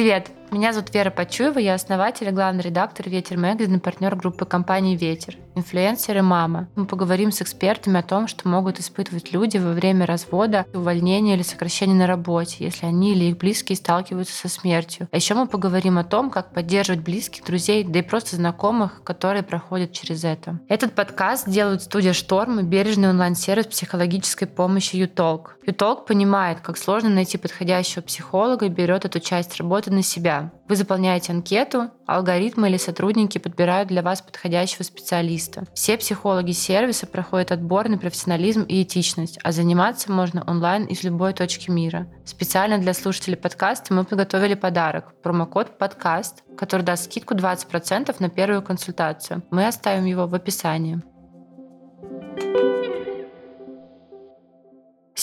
Привет! Меня зовут Вера Почуева, я основатель и главный редактор «Ветер Мэгазин» и партнер группы компании «Ветер», инфлюенсер и мама. Мы поговорим с экспертами о том, что могут испытывать люди во время развода, увольнения или сокращения на работе, если они или их близкие сталкиваются со смертью. А еще мы поговорим о том, как поддерживать близких, друзей, да и просто знакомых, которые проходят через это. Этот подкаст делают студия «Шторм» и бережный онлайн-сервис психологической помощи «Ютолк». «Ютолк» понимает, как сложно найти подходящего психолога и берет эту часть работы на себя. Вы заполняете анкету, алгоритмы или сотрудники подбирают для вас подходящего специалиста. Все психологи сервиса проходят отбор на профессионализм и этичность, а заниматься можно онлайн из любой точки мира. Специально для слушателей подкаста мы подготовили подарок – промокод «Подкаст», который даст скидку 20% на первую консультацию. Мы оставим его в описании.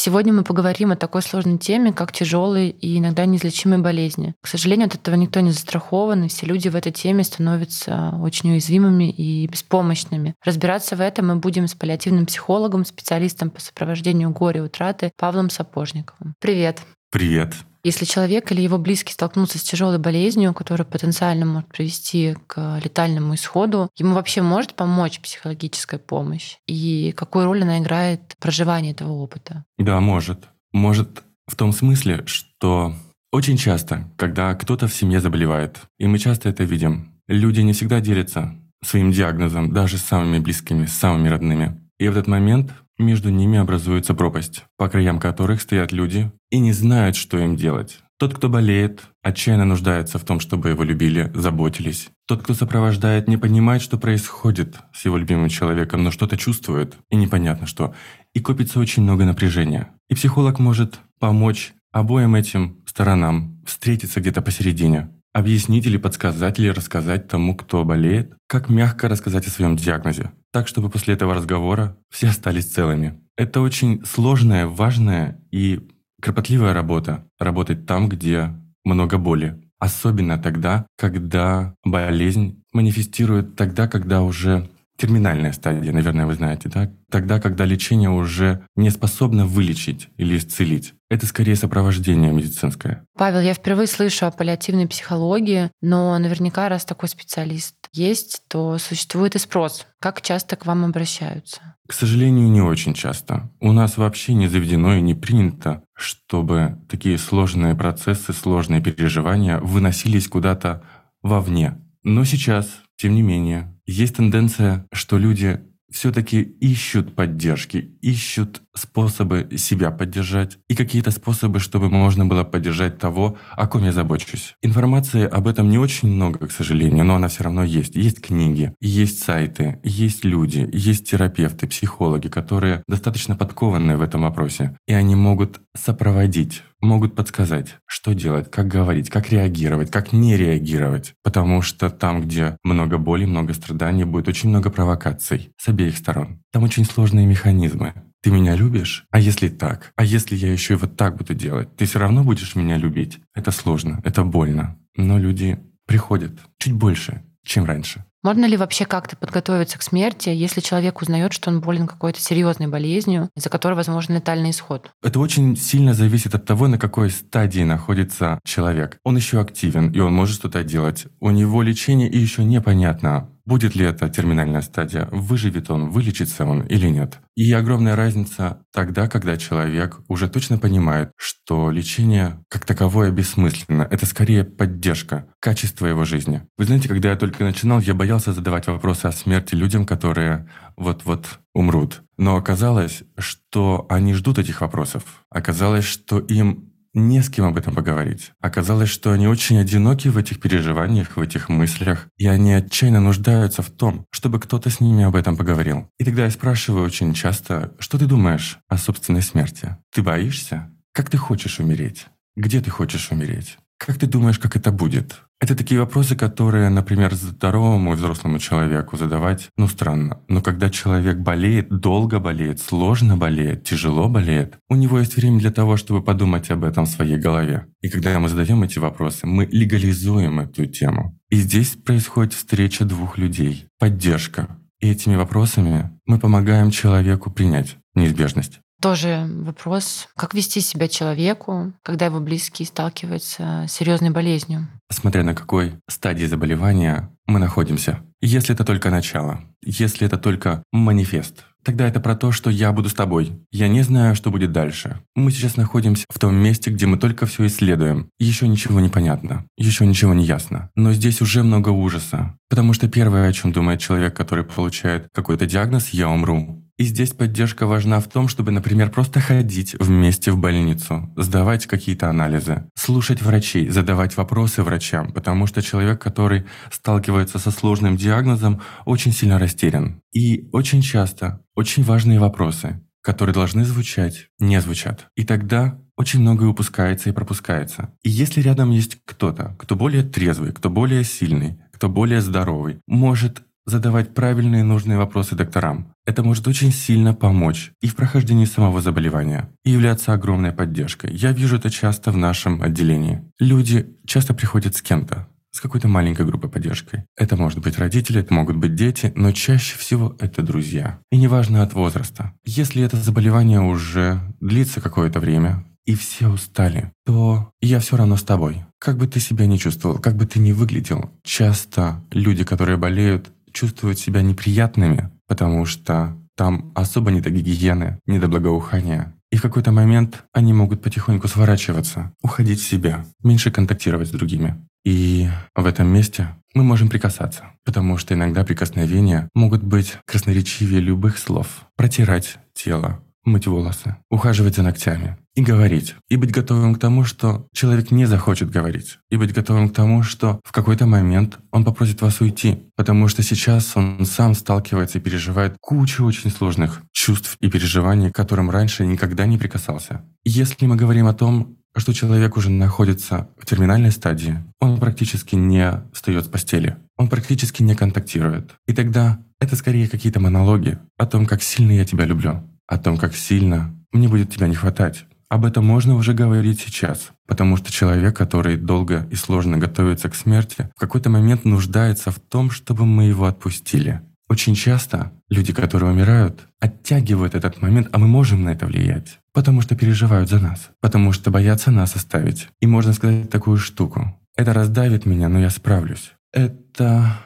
Сегодня мы поговорим о такой сложной теме, как тяжелые и иногда неизлечимые болезни. К сожалению, от этого никто не застрахован, и все люди в этой теме становятся очень уязвимыми и беспомощными. Разбираться в этом мы будем с паллиативным психологом, специалистом по сопровождению горя и утраты Павлом Сапожниковым. Привет. Привет. Если человек или его близкий столкнутся с тяжелой болезнью, которая потенциально может привести к летальному исходу, ему вообще может помочь психологическая помощь? И какую роль она играет в проживании этого опыта? Да, может. Может в том смысле, что очень часто, когда кто-то в семье заболевает, и мы часто это видим, люди не всегда делятся своим диагнозом, даже с самыми близкими, с самыми родными. И в этот момент между ними образуется пропасть, по краям которых стоят люди и не знают, что им делать. Тот, кто болеет, отчаянно нуждается в том, чтобы его любили, заботились. Тот, кто сопровождает, не понимает, что происходит с его любимым человеком, но что-то чувствует, и непонятно что. И копится очень много напряжения. И психолог может помочь обоим этим сторонам встретиться где-то посередине, объяснить или подсказать или рассказать тому, кто болеет, как мягко рассказать о своем диагнозе, так, чтобы после этого разговора все остались целыми. Это очень сложная, важная и кропотливая работа. Работать там, где много боли. Особенно тогда, когда болезнь манифестирует тогда, когда уже терминальная стадия, наверное, вы знаете, да? Тогда, когда лечение уже не способно вылечить или исцелить. Это скорее сопровождение медицинское. Павел, я впервые слышу о паллиативной психологии, но наверняка, раз такой специалист есть, то существует и спрос. Как часто к вам обращаются? К сожалению, не очень часто. У нас вообще не заведено и не принято, чтобы такие сложные процессы, сложные переживания выносились куда-то вовне. Но сейчас, тем не менее, есть тенденция, что люди все-таки ищут поддержки, ищут способы себя поддержать и какие-то способы, чтобы можно было поддержать того, о ком я забочусь. Информации об этом не очень много, к сожалению, но она все равно есть. Есть книги, есть сайты, есть люди, есть терапевты, психологи, которые достаточно подкованные в этом вопросе, и они могут сопроводить могут подсказать, что делать, как говорить, как реагировать, как не реагировать. Потому что там, где много боли, много страданий, будет очень много провокаций с обеих сторон. Там очень сложные механизмы. Ты меня любишь? А если так? А если я еще и вот так буду делать? Ты все равно будешь меня любить? Это сложно, это больно. Но люди приходят чуть больше, чем раньше. Можно ли вообще как-то подготовиться к смерти, если человек узнает, что он болен какой-то серьезной болезнью, из-за которой возможен летальный исход? Это очень сильно зависит от того, на какой стадии находится человек. Он еще активен, и он может что-то делать. У него лечение и еще непонятно, Будет ли это терминальная стадия, выживет он, вылечится он или нет. И огромная разница тогда, когда человек уже точно понимает, что лечение как таковое бессмысленно. Это скорее поддержка, качества его жизни. Вы знаете, когда я только начинал, я боялся задавать вопросы о смерти людям, которые вот-вот умрут. Но оказалось, что они ждут этих вопросов. Оказалось, что им не с кем об этом поговорить. Оказалось, что они очень одиноки в этих переживаниях, в этих мыслях, и они отчаянно нуждаются в том, чтобы кто-то с ними об этом поговорил. И тогда я спрашиваю очень часто, что ты думаешь о собственной смерти? Ты боишься? Как ты хочешь умереть? Где ты хочешь умереть? Как ты думаешь, как это будет? Это такие вопросы, которые, например, здоровому взрослому человеку задавать, ну, странно. Но когда человек болеет, долго болеет, сложно болеет, тяжело болеет, у него есть время для того, чтобы подумать об этом в своей голове. И когда мы задаем эти вопросы, мы легализуем эту тему. И здесь происходит встреча двух людей, поддержка. И этими вопросами мы помогаем человеку принять неизбежность. Тоже вопрос, как вести себя человеку, когда его близкие сталкиваются с серьезной болезнью. Смотря на какой стадии заболевания мы находимся. Если это только начало, если это только манифест, тогда это про то, что я буду с тобой. Я не знаю, что будет дальше. Мы сейчас находимся в том месте, где мы только все исследуем. Еще ничего не понятно, еще ничего не ясно. Но здесь уже много ужаса. Потому что первое, о чем думает человек, который получает какой-то диагноз «я умру», и здесь поддержка важна в том, чтобы, например, просто ходить вместе в больницу, сдавать какие-то анализы, слушать врачей, задавать вопросы врачам, потому что человек, который сталкивается со сложным диагнозом, очень сильно растерян. И очень часто очень важные вопросы, которые должны звучать, не звучат. И тогда очень многое упускается и пропускается. И если рядом есть кто-то, кто более трезвый, кто более сильный, кто более здоровый, может задавать правильные нужные вопросы докторам. Это может очень сильно помочь и в прохождении самого заболевания, и являться огромной поддержкой. Я вижу это часто в нашем отделении. Люди часто приходят с кем-то, с какой-то маленькой группой поддержки. Это может быть родители, это могут быть дети, но чаще всего это друзья. И неважно от возраста. Если это заболевание уже длится какое-то время, и все устали, то я все равно с тобой. Как бы ты себя не чувствовал, как бы ты ни выглядел, часто люди, которые болеют, чувствуют себя неприятными, потому что там особо не до гигиены, не до благоухания. И в какой-то момент они могут потихоньку сворачиваться, уходить в себя, меньше контактировать с другими. И в этом месте мы можем прикасаться, потому что иногда прикосновения могут быть красноречивее любых слов. Протирать тело, мыть волосы, ухаживать за ногтями и говорить. И быть готовым к тому, что человек не захочет говорить. И быть готовым к тому, что в какой-то момент он попросит вас уйти. Потому что сейчас он сам сталкивается и переживает кучу очень сложных чувств и переживаний, к которым раньше никогда не прикасался. Если мы говорим о том, что человек уже находится в терминальной стадии, он практически не встает с постели, он практически не контактирует. И тогда это скорее какие-то монологи о том, как сильно я тебя люблю, о том, как сильно мне будет тебя не хватать. Об этом можно уже говорить сейчас, потому что человек, который долго и сложно готовится к смерти, в какой-то момент нуждается в том, чтобы мы его отпустили. Очень часто люди, которые умирают, оттягивают этот момент, а мы можем на это влиять, потому что переживают за нас, потому что боятся нас оставить. И можно сказать такую штуку. Это раздавит меня, но я справлюсь. Эта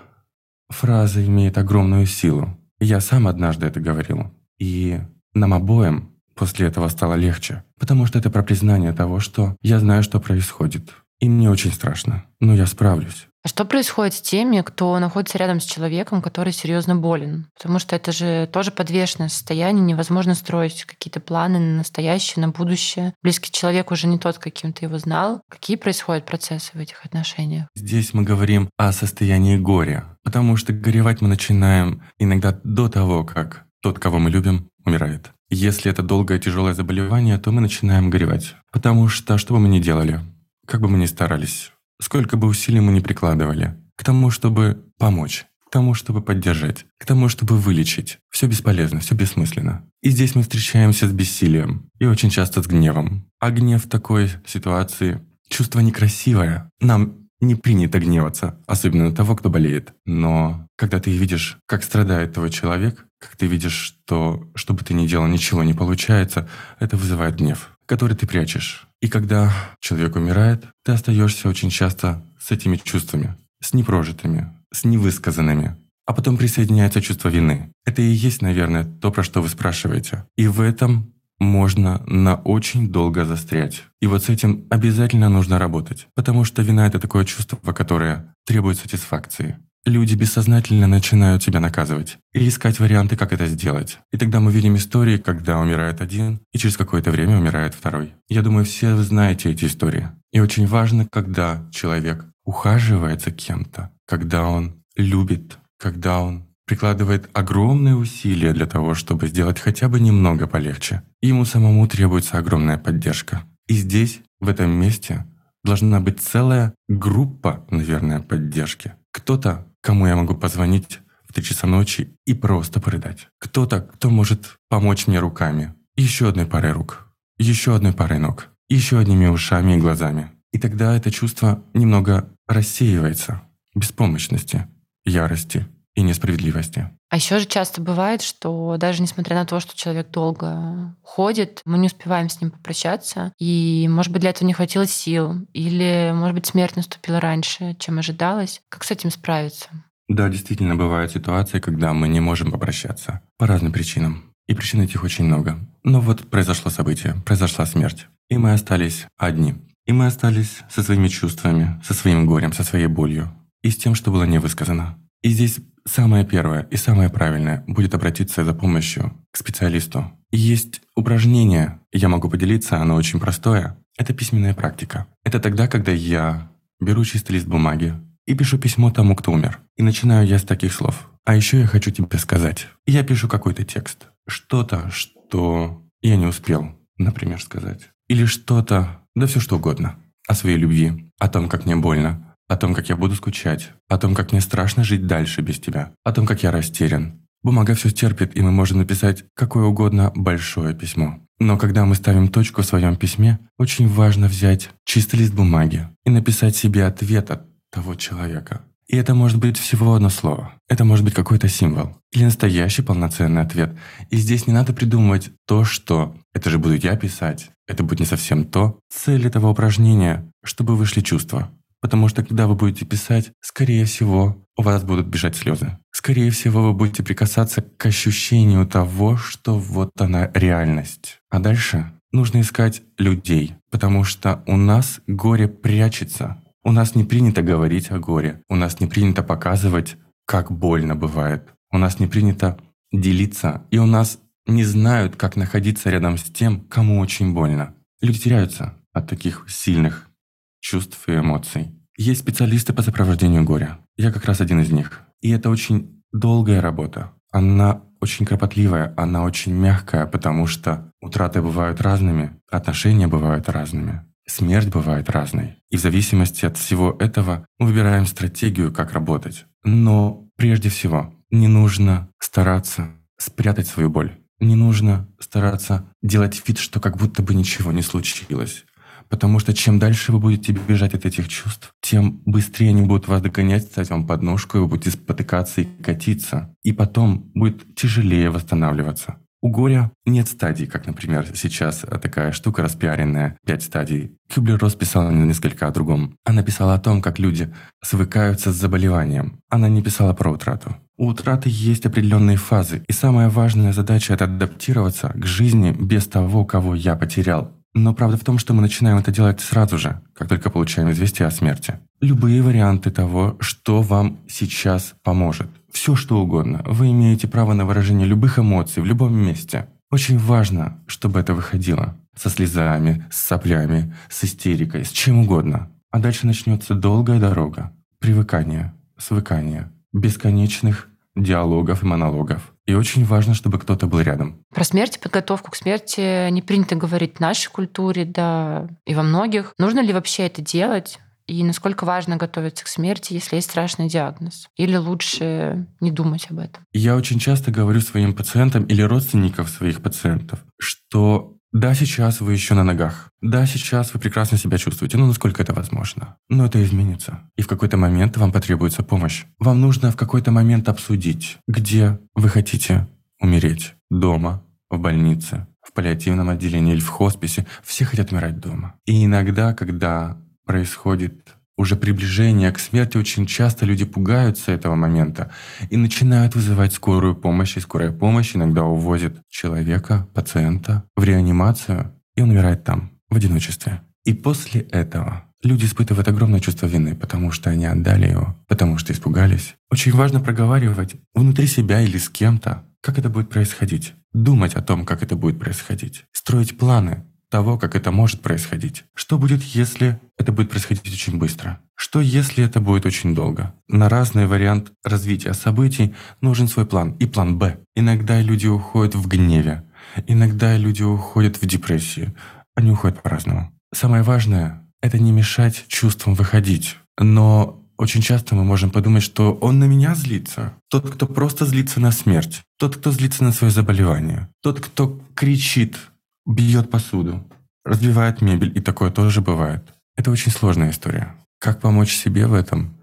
фраза имеет огромную силу. Я сам однажды это говорил. И нам обоим после этого стало легче, потому что это про признание того, что я знаю, что происходит. И мне очень страшно, но я справлюсь. А что происходит с теми, кто находится рядом с человеком, который серьезно болен? Потому что это же тоже подвешенное состояние, невозможно строить какие-то планы на настоящее, на будущее. Близкий человек уже не тот, каким ты его знал. Какие происходят процессы в этих отношениях? Здесь мы говорим о состоянии горя, потому что горевать мы начинаем иногда до того, как тот, кого мы любим, умирает. Если это долгое тяжелое заболевание, то мы начинаем горевать. Потому что, что бы мы ни делали, как бы мы ни старались, сколько бы усилий мы ни прикладывали, к тому, чтобы помочь, к тому, чтобы поддержать, к тому, чтобы вылечить. Все бесполезно, все бессмысленно. И здесь мы встречаемся с бессилием и очень часто с гневом. А гнев в такой ситуации – чувство некрасивое. Нам не принято гневаться, особенно на того, кто болеет. Но когда ты видишь, как страдает твой человек, как ты видишь, что что бы ты ни делал, ничего не получается, это вызывает гнев, который ты прячешь. И когда человек умирает, ты остаешься очень часто с этими чувствами, с непрожитыми, с невысказанными. А потом присоединяется чувство вины. Это и есть, наверное, то, про что вы спрашиваете. И в этом можно на очень долго застрять. И вот с этим обязательно нужно работать, потому что вина — это такое чувство, которое требует сатисфакции. Люди бессознательно начинают себя наказывать или искать варианты, как это сделать. И тогда мы видим истории, когда умирает один, и через какое-то время умирает второй. Я думаю, все знаете эти истории. И очень важно, когда человек ухаживает за кем-то, когда он любит, когда он прикладывает огромные усилия для того, чтобы сделать хотя бы немного полегче. Ему самому требуется огромная поддержка. И здесь, в этом месте, должна быть целая группа, наверное, поддержки. Кто-то, кому я могу позвонить в 3 часа ночи и просто порыдать. Кто-то, кто может помочь мне руками. Еще одной парой рук. Еще одной парой ног. Еще одними ушами и глазами. И тогда это чувство немного рассеивается. Беспомощности, ярости, и несправедливости. А еще же часто бывает, что даже несмотря на то, что человек долго ходит, мы не успеваем с ним попрощаться, и, может быть, для этого не хватило сил, или, может быть, смерть наступила раньше, чем ожидалось. Как с этим справиться? Да, действительно, бывают ситуации, когда мы не можем попрощаться по разным причинам. И причин этих очень много. Но вот произошло событие, произошла смерть. И мы остались одни. И мы остались со своими чувствами, со своим горем, со своей болью и с тем, что было не высказано. И здесь самое первое и самое правильное будет обратиться за помощью к специалисту. Есть упражнение, я могу поделиться, оно очень простое. Это письменная практика. Это тогда, когда я беру чистый лист бумаги и пишу письмо тому, кто умер. И начинаю я с таких слов. А еще я хочу тебе сказать. Я пишу какой-то текст. Что-то, что я не успел, например, сказать. Или что-то, да все что угодно. О своей любви, о том, как мне больно, о том, как я буду скучать, о том, как мне страшно жить дальше без тебя, о том, как я растерян. Бумага все стерпит, и мы можем написать какое угодно большое письмо. Но когда мы ставим точку в своем письме, очень важно взять чистый лист бумаги и написать себе ответ от того человека. И это может быть всего одно слово. Это может быть какой-то символ. Или настоящий полноценный ответ. И здесь не надо придумывать то, что это же буду я писать. Это будет не совсем то. Цель этого упражнения, чтобы вышли чувства. Потому что когда вы будете писать, скорее всего, у вас будут бежать слезы. Скорее всего, вы будете прикасаться к ощущению того, что вот она реальность. А дальше нужно искать людей, потому что у нас горе прячется. У нас не принято говорить о горе, у нас не принято показывать, как больно бывает. У нас не принято делиться, и у нас не знают, как находиться рядом с тем, кому очень больно. Люди теряются от таких сильных чувств и эмоций. Есть специалисты по сопровождению горя. Я как раз один из них. И это очень долгая работа. Она очень кропотливая, она очень мягкая, потому что утраты бывают разными, отношения бывают разными, смерть бывает разной. И в зависимости от всего этого мы выбираем стратегию, как работать. Но прежде всего не нужно стараться спрятать свою боль. Не нужно стараться делать вид, что как будто бы ничего не случилось. Потому что чем дальше вы будете бежать от этих чувств, тем быстрее они будут вас догонять, стать вам подножку, и вы будете спотыкаться и катиться. И потом будет тяжелее восстанавливаться. У горя нет стадий, как, например, сейчас такая штука распиаренная, пять стадий. Кюблер-Росс писала несколько о другом. Она писала о том, как люди свыкаются с заболеванием. Она не писала про утрату. У утраты есть определенные фазы, и самая важная задача – это адаптироваться к жизни без того, кого я потерял. Но правда в том, что мы начинаем это делать сразу же, как только получаем известие о смерти. Любые варианты того, что вам сейчас поможет. Все что угодно. Вы имеете право на выражение любых эмоций в любом месте. Очень важно, чтобы это выходило. Со слезами, с соплями, с истерикой, с чем угодно. А дальше начнется долгая дорога. Привыкание, свыкание, бесконечных диалогов и монологов. И очень важно, чтобы кто-то был рядом. Про смерть, подготовку к смерти не принято говорить в нашей культуре, да, и во многих. Нужно ли вообще это делать? И насколько важно готовиться к смерти, если есть страшный диагноз? Или лучше не думать об этом? Я очень часто говорю своим пациентам или родственникам своих пациентов, что да, сейчас вы еще на ногах. Да, сейчас вы прекрасно себя чувствуете, ну насколько это возможно. Но это изменится. И в какой-то момент вам потребуется помощь. Вам нужно в какой-то момент обсудить, где вы хотите умереть. Дома, в больнице, в паллиативном отделении или в хосписе. Все хотят умирать дома. И иногда, когда происходит уже приближение к смерти, очень часто люди пугаются этого момента и начинают вызывать скорую помощь. И скорая помощь иногда увозит человека, пациента в реанимацию, и он умирает там, в одиночестве. И после этого люди испытывают огромное чувство вины, потому что они отдали его, потому что испугались. Очень важно проговаривать внутри себя или с кем-то, как это будет происходить. Думать о том, как это будет происходить. Строить планы, того, как это может происходить. Что будет, если это будет происходить очень быстро? Что, если это будет очень долго? На разный вариант развития событий нужен свой план и план «Б». Иногда люди уходят в гневе, иногда люди уходят в депрессию. Они уходят по-разному. Самое важное — это не мешать чувствам выходить. Но очень часто мы можем подумать, что он на меня злится. Тот, кто просто злится на смерть. Тот, кто злится на свое заболевание. Тот, кто кричит бьет посуду, разбивает мебель, и такое тоже бывает. Это очень сложная история. Как помочь себе в этом?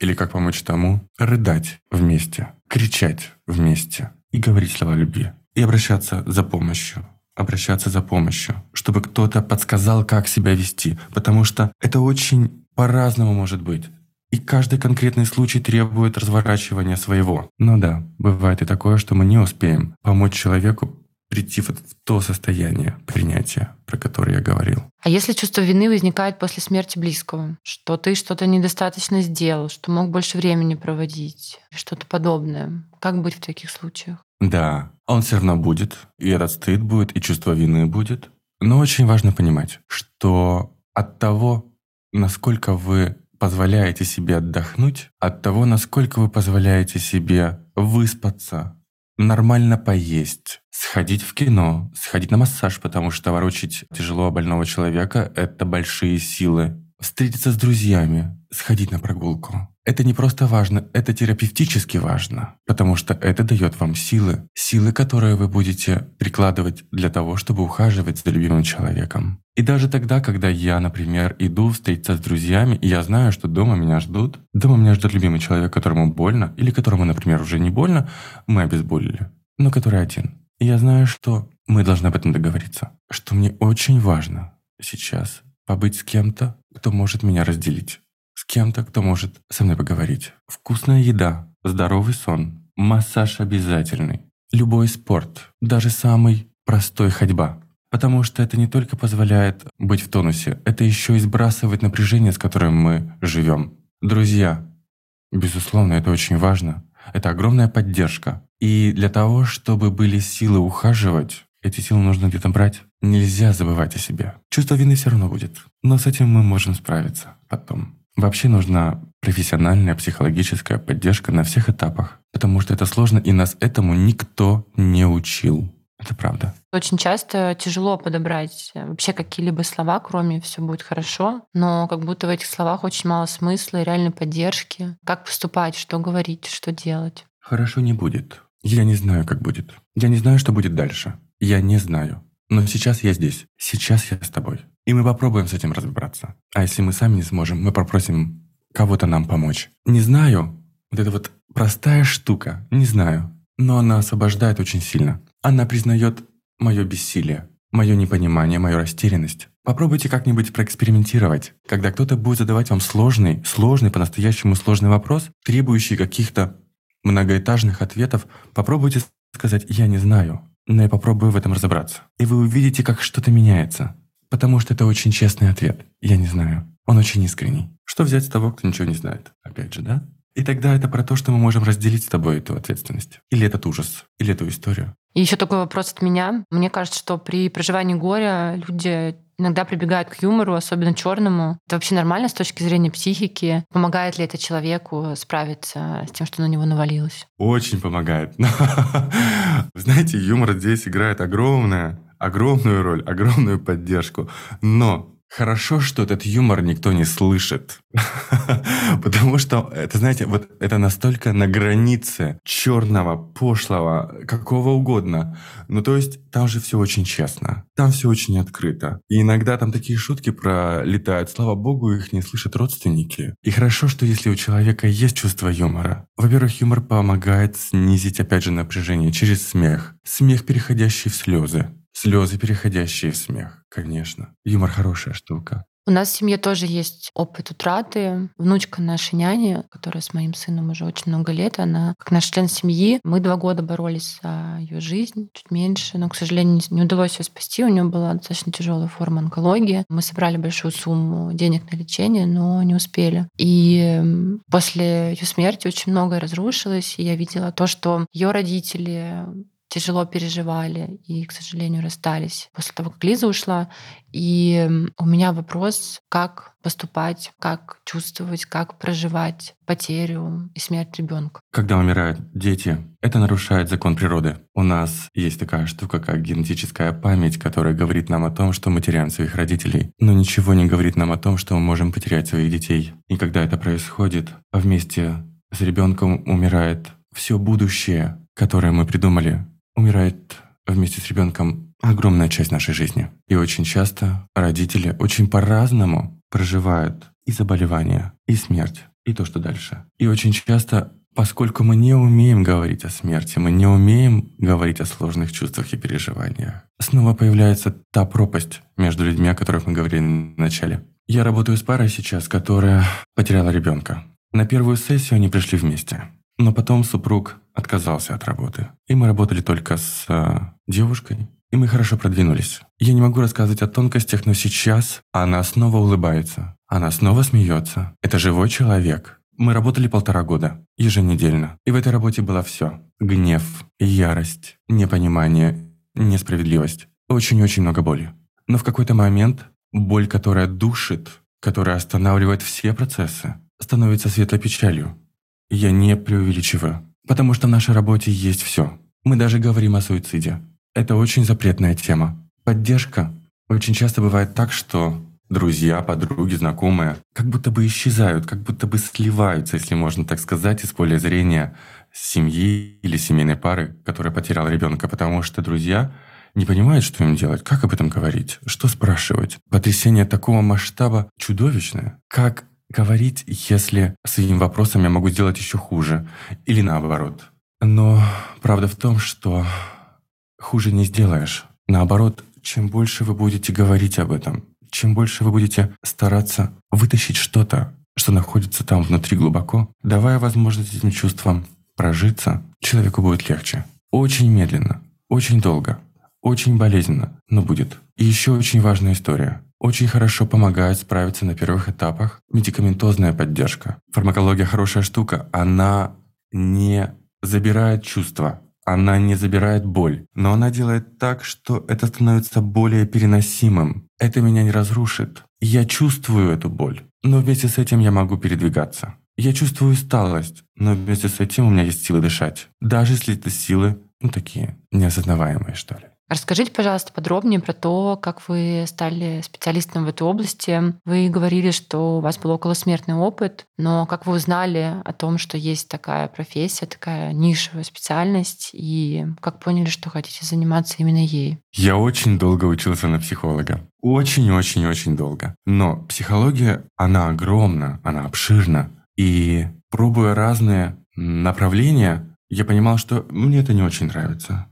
Или как помочь тому? Рыдать вместе, кричать вместе и говорить слова любви. И обращаться за помощью обращаться за помощью, чтобы кто-то подсказал, как себя вести, потому что это очень по-разному может быть. И каждый конкретный случай требует разворачивания своего. Но да, бывает и такое, что мы не успеем помочь человеку прийти в то состояние принятия, про которое я говорил. А если чувство вины возникает после смерти близкого, что ты что-то недостаточно сделал, что мог больше времени проводить, что-то подобное, как быть в таких случаях? Да, он все равно будет, и этот стыд будет, и чувство вины будет. Но очень важно понимать, что от того, насколько вы позволяете себе отдохнуть, от того, насколько вы позволяете себе выспаться, нормально поесть, сходить в кино, сходить на массаж, потому что ворочить тяжело больного человека – это большие силы. Встретиться с друзьями, сходить на прогулку. Это не просто важно, это терапевтически важно, потому что это дает вам силы, силы, которые вы будете прикладывать для того, чтобы ухаживать за любимым человеком. И даже тогда, когда я, например, иду встретиться с друзьями, и я знаю, что дома меня ждут, дома меня ждет любимый человек, которому больно, или которому, например, уже не больно, мы обезболили, но который один. И я знаю, что мы должны об этом договориться, что мне очень важно сейчас побыть с кем-то, кто может меня разделить кем-то, кто может со мной поговорить. Вкусная еда, здоровый сон, массаж обязательный, любой спорт, даже самый простой ходьба. Потому что это не только позволяет быть в тонусе, это еще и сбрасывает напряжение, с которым мы живем. Друзья, безусловно, это очень важно. Это огромная поддержка. И для того, чтобы были силы ухаживать, эти силы нужно где-то брать. Нельзя забывать о себе. Чувство вины все равно будет. Но с этим мы можем справиться потом. Вообще нужна профессиональная психологическая поддержка на всех этапах, потому что это сложно, и нас этому никто не учил. Это правда. Очень часто тяжело подобрать вообще какие-либо слова, кроме «все будет хорошо», но как будто в этих словах очень мало смысла и реальной поддержки. Как поступать, что говорить, что делать? Хорошо не будет. Я не знаю, как будет. Я не знаю, что будет дальше. Я не знаю. Но сейчас я здесь. Сейчас я с тобой. И мы попробуем с этим разобраться. А если мы сами не сможем, мы попросим кого-то нам помочь. Не знаю, вот эта вот простая штука, не знаю, но она освобождает очень сильно. Она признает мое бессилие, мое непонимание, мою растерянность. Попробуйте как-нибудь проэкспериментировать. Когда кто-то будет задавать вам сложный, сложный, по-настоящему сложный вопрос, требующий каких-то многоэтажных ответов, попробуйте сказать «я не знаю», но я попробую в этом разобраться. И вы увидите, как что-то меняется. Потому что это очень честный ответ. Я не знаю. Он очень искренний. Что взять с того, кто ничего не знает? Опять же, да? И тогда это про то, что мы можем разделить с тобой эту ответственность. Или этот ужас, или эту историю. И еще такой вопрос от меня. Мне кажется, что при проживании горя люди иногда прибегают к юмору, особенно черному. Это вообще нормально с точки зрения психики? Помогает ли это человеку справиться с тем, что на него навалилось? Очень помогает. Знаете, юмор здесь играет огромное огромную роль, огромную поддержку. Но Хорошо, что этот юмор никто не слышит. Потому что, это, знаете, вот это настолько на границе черного, пошлого, какого угодно. Ну, то есть, там же все очень честно. Там все очень открыто. И иногда там такие шутки пролетают. Слава богу, их не слышат родственники. И хорошо, что если у человека есть чувство юмора. Во-первых, юмор помогает снизить, опять же, напряжение через смех. Смех, переходящий в слезы. Слезы, переходящие в смех, конечно. Юмор хорошая штука. У нас в семье тоже есть опыт утраты. Внучка нашей няни, которая с моим сыном уже очень много лет, она как наш член семьи. Мы два года боролись за ее жизнь, чуть меньше, но, к сожалению, не удалось ее спасти. У нее была достаточно тяжелая форма онкологии. Мы собрали большую сумму денег на лечение, но не успели. И после ее смерти очень многое разрушилось, и я видела то, что ее родители тяжело переживали и, к сожалению, расстались после того, как Лиза ушла. И у меня вопрос, как поступать, как чувствовать, как проживать потерю и смерть ребенка. Когда умирают дети, это нарушает закон природы. У нас есть такая штука, как генетическая память, которая говорит нам о том, что мы теряем своих родителей, но ничего не говорит нам о том, что мы можем потерять своих детей. И когда это происходит, вместе с ребенком умирает все будущее, которое мы придумали, умирает вместе с ребенком огромная часть нашей жизни. И очень часто родители очень по-разному проживают и заболевания, и смерть. и то, что дальше. И очень часто Поскольку мы не умеем говорить о смерти, мы не умеем говорить о сложных чувствах и переживаниях, снова появляется та пропасть между людьми, о которых мы говорили в начале. Я работаю с парой сейчас, которая потеряла ребенка. На первую сессию они пришли вместе. Но потом супруг отказался от работы. И мы работали только с э, девушкой. И мы хорошо продвинулись. Я не могу рассказывать о тонкостях, но сейчас она снова улыбается. Она снова смеется. Это живой человек. Мы работали полтора года, еженедельно. И в этой работе было все. Гнев, ярость, непонимание, несправедливость. Очень-очень много боли. Но в какой-то момент боль, которая душит, которая останавливает все процессы, становится светлой печалью. Я не преувеличиваю. Потому что в нашей работе есть все. Мы даже говорим о суициде. Это очень запретная тема. Поддержка. Очень часто бывает так, что друзья, подруги, знакомые, как будто бы исчезают, как будто бы сливаются, если можно так сказать, из поля зрения семьи или семейной пары, которая потеряла ребенка, потому что друзья не понимают, что им делать, как об этом говорить, что спрашивать. Потрясение такого масштаба чудовищное. Как говорить, если своим вопросом я могу сделать еще хуже? Или наоборот. Но правда в том, что хуже не сделаешь. Наоборот, чем больше вы будете говорить об этом, чем больше вы будете стараться вытащить что-то, что находится там внутри глубоко, давая возможность этим чувствам прожиться, человеку будет легче. Очень медленно, очень долго, очень болезненно, но будет. И еще очень важная история. Очень хорошо помогает справиться на первых этапах медикаментозная поддержка. Фармакология хорошая штука, она не забирает чувства, она не забирает боль, но она делает так, что это становится более переносимым. Это меня не разрушит. Я чувствую эту боль, но вместе с этим я могу передвигаться. Я чувствую усталость, но вместе с этим у меня есть силы дышать. Даже если это силы, ну такие, неосознаваемые, что ли. Расскажите, пожалуйста, подробнее про то, как вы стали специалистом в этой области. Вы говорили, что у вас был околосмертный опыт, но как вы узнали о том, что есть такая профессия, такая нишевая специальность, и как поняли, что хотите заниматься именно ей? Я очень долго учился на психолога. Очень-очень-очень долго. Но психология, она огромна, она обширна. И пробуя разные направления, я понимал, что мне это не очень нравится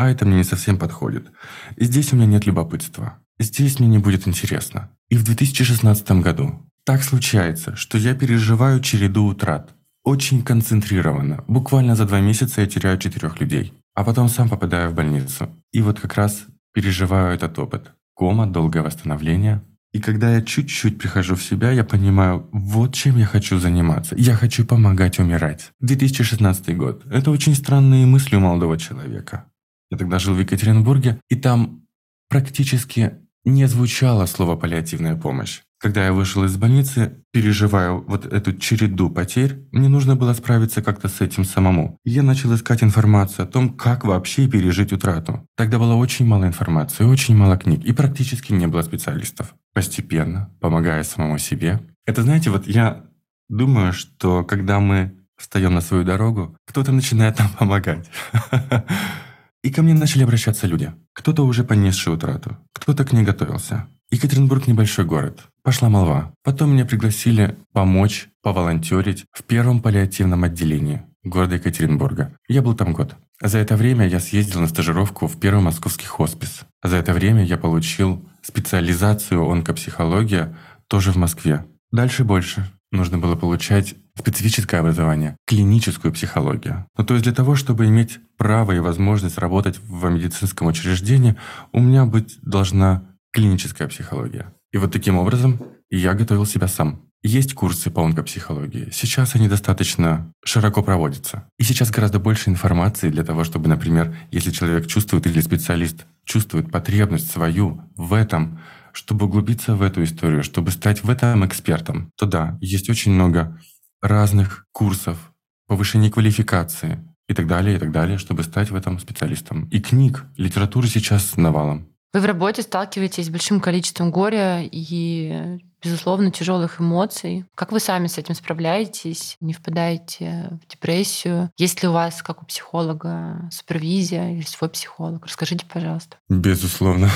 а это мне не совсем подходит. Здесь у меня нет любопытства. Здесь мне не будет интересно. И в 2016 году так случается, что я переживаю череду утрат. Очень концентрированно. Буквально за два месяца я теряю четырех людей. А потом сам попадаю в больницу. И вот как раз переживаю этот опыт. Кома, долгое восстановление. И когда я чуть-чуть прихожу в себя, я понимаю, вот чем я хочу заниматься. Я хочу помогать умирать. 2016 год. Это очень странные мысли у молодого человека. Я тогда жил в Екатеринбурге, и там практически не звучало слово «паллиативная помощь». Когда я вышел из больницы, переживая вот эту череду потерь, мне нужно было справиться как-то с этим самому. Я начал искать информацию о том, как вообще пережить утрату. Тогда было очень мало информации, очень мало книг, и практически не было специалистов. Постепенно, помогая самому себе. Это, знаете, вот я думаю, что когда мы встаем на свою дорогу, кто-то начинает нам помогать. И ко мне начали обращаться люди. Кто-то уже понесший утрату, кто-то к ней готовился. Екатеринбург – небольшой город. Пошла молва. Потом меня пригласили помочь, поволонтерить в первом паллиативном отделении города Екатеринбурга. Я был там год. За это время я съездил на стажировку в первый московский хоспис. За это время я получил специализацию онкопсихология тоже в Москве. Дальше больше нужно было получать специфическое образование, клиническую психологию. Ну, то есть для того, чтобы иметь право и возможность работать в медицинском учреждении, у меня быть должна клиническая психология. И вот таким образом я готовил себя сам. Есть курсы по онкопсихологии. Сейчас они достаточно широко проводятся. И сейчас гораздо больше информации для того, чтобы, например, если человек чувствует или специалист чувствует потребность свою в этом, чтобы углубиться в эту историю, чтобы стать в этом экспертом, то да, есть очень много разных курсов, повышения квалификации и так далее, и так далее, чтобы стать в этом специалистом. И книг, литературы сейчас навалом. Вы в работе сталкиваетесь с большим количеством горя и, безусловно, тяжелых эмоций. Как вы сами с этим справляетесь? Не впадаете в депрессию? Есть ли у вас, как у психолога, супервизия или свой психолог? Расскажите, пожалуйста. Безусловно.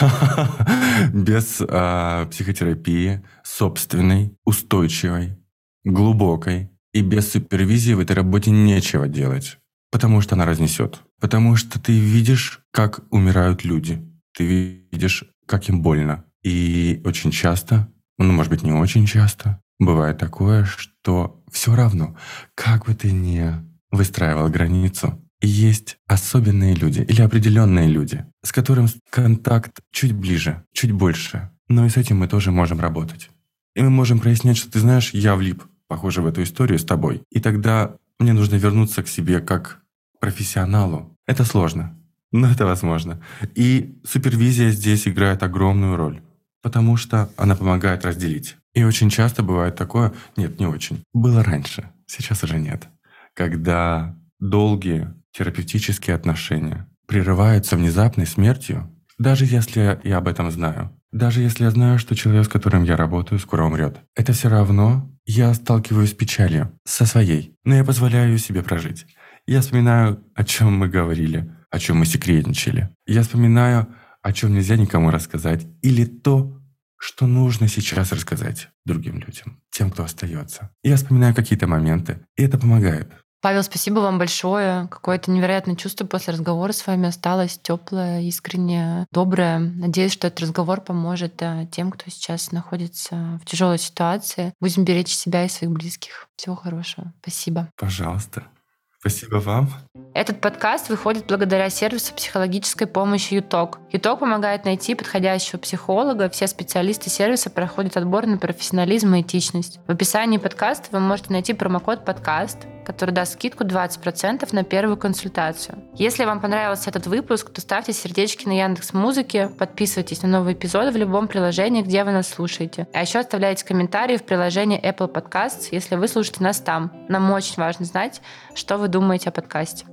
Без а, психотерапии собственной, устойчивой, глубокой, и без супервизии в этой работе нечего делать. Потому что она разнесет. Потому что ты видишь, как умирают люди. Ты видишь, как им больно. И очень часто, ну, может быть, не очень часто, бывает такое, что все равно, как бы ты ни выстраивал границу, есть особенные люди или определенные люди, с которым контакт чуть ближе, чуть больше. Но и с этим мы тоже можем работать. И мы можем прояснять, что ты знаешь, я влип, похоже, в эту историю с тобой. И тогда мне нужно вернуться к себе как профессионалу. Это сложно, но это возможно. И супервизия здесь играет огромную роль, потому что она помогает разделить. И очень часто бывает такое, нет, не очень, было раньше, сейчас уже нет, когда долгие терапевтические отношения прерываются внезапной смертью, даже если я об этом знаю, даже если я знаю, что человек, с которым я работаю, скоро умрет. Это все равно я сталкиваюсь с печалью, со своей, но я позволяю себе прожить. Я вспоминаю, о чем мы говорили, о чем мы секретничали. Я вспоминаю, о чем нельзя никому рассказать, или то, что нужно сейчас рассказать другим людям, тем, кто остается. Я вспоминаю какие-то моменты, и это помогает. Павел, спасибо вам большое. Какое-то невероятное чувство после разговора с вами осталось, теплое, искреннее, доброе. Надеюсь, что этот разговор поможет э, тем, кто сейчас находится в тяжелой ситуации. Будем беречь себя и своих близких. Всего хорошего. Спасибо. Пожалуйста. Спасибо вам. Этот подкаст выходит благодаря сервису психологической помощи ЮТОК. ЮТОК помогает найти подходящего психолога. Все специалисты сервиса проходят отбор на профессионализм и этичность. В описании подкаста вы можете найти промокод «Подкаст», который даст скидку 20% на первую консультацию. Если вам понравился этот выпуск, то ставьте сердечки на Яндекс Музыке, подписывайтесь на новые эпизоды в любом приложении, где вы нас слушаете. А еще оставляйте комментарии в приложении Apple Podcasts, если вы слушаете нас там. Нам очень важно знать, что вы думаете о подкасте.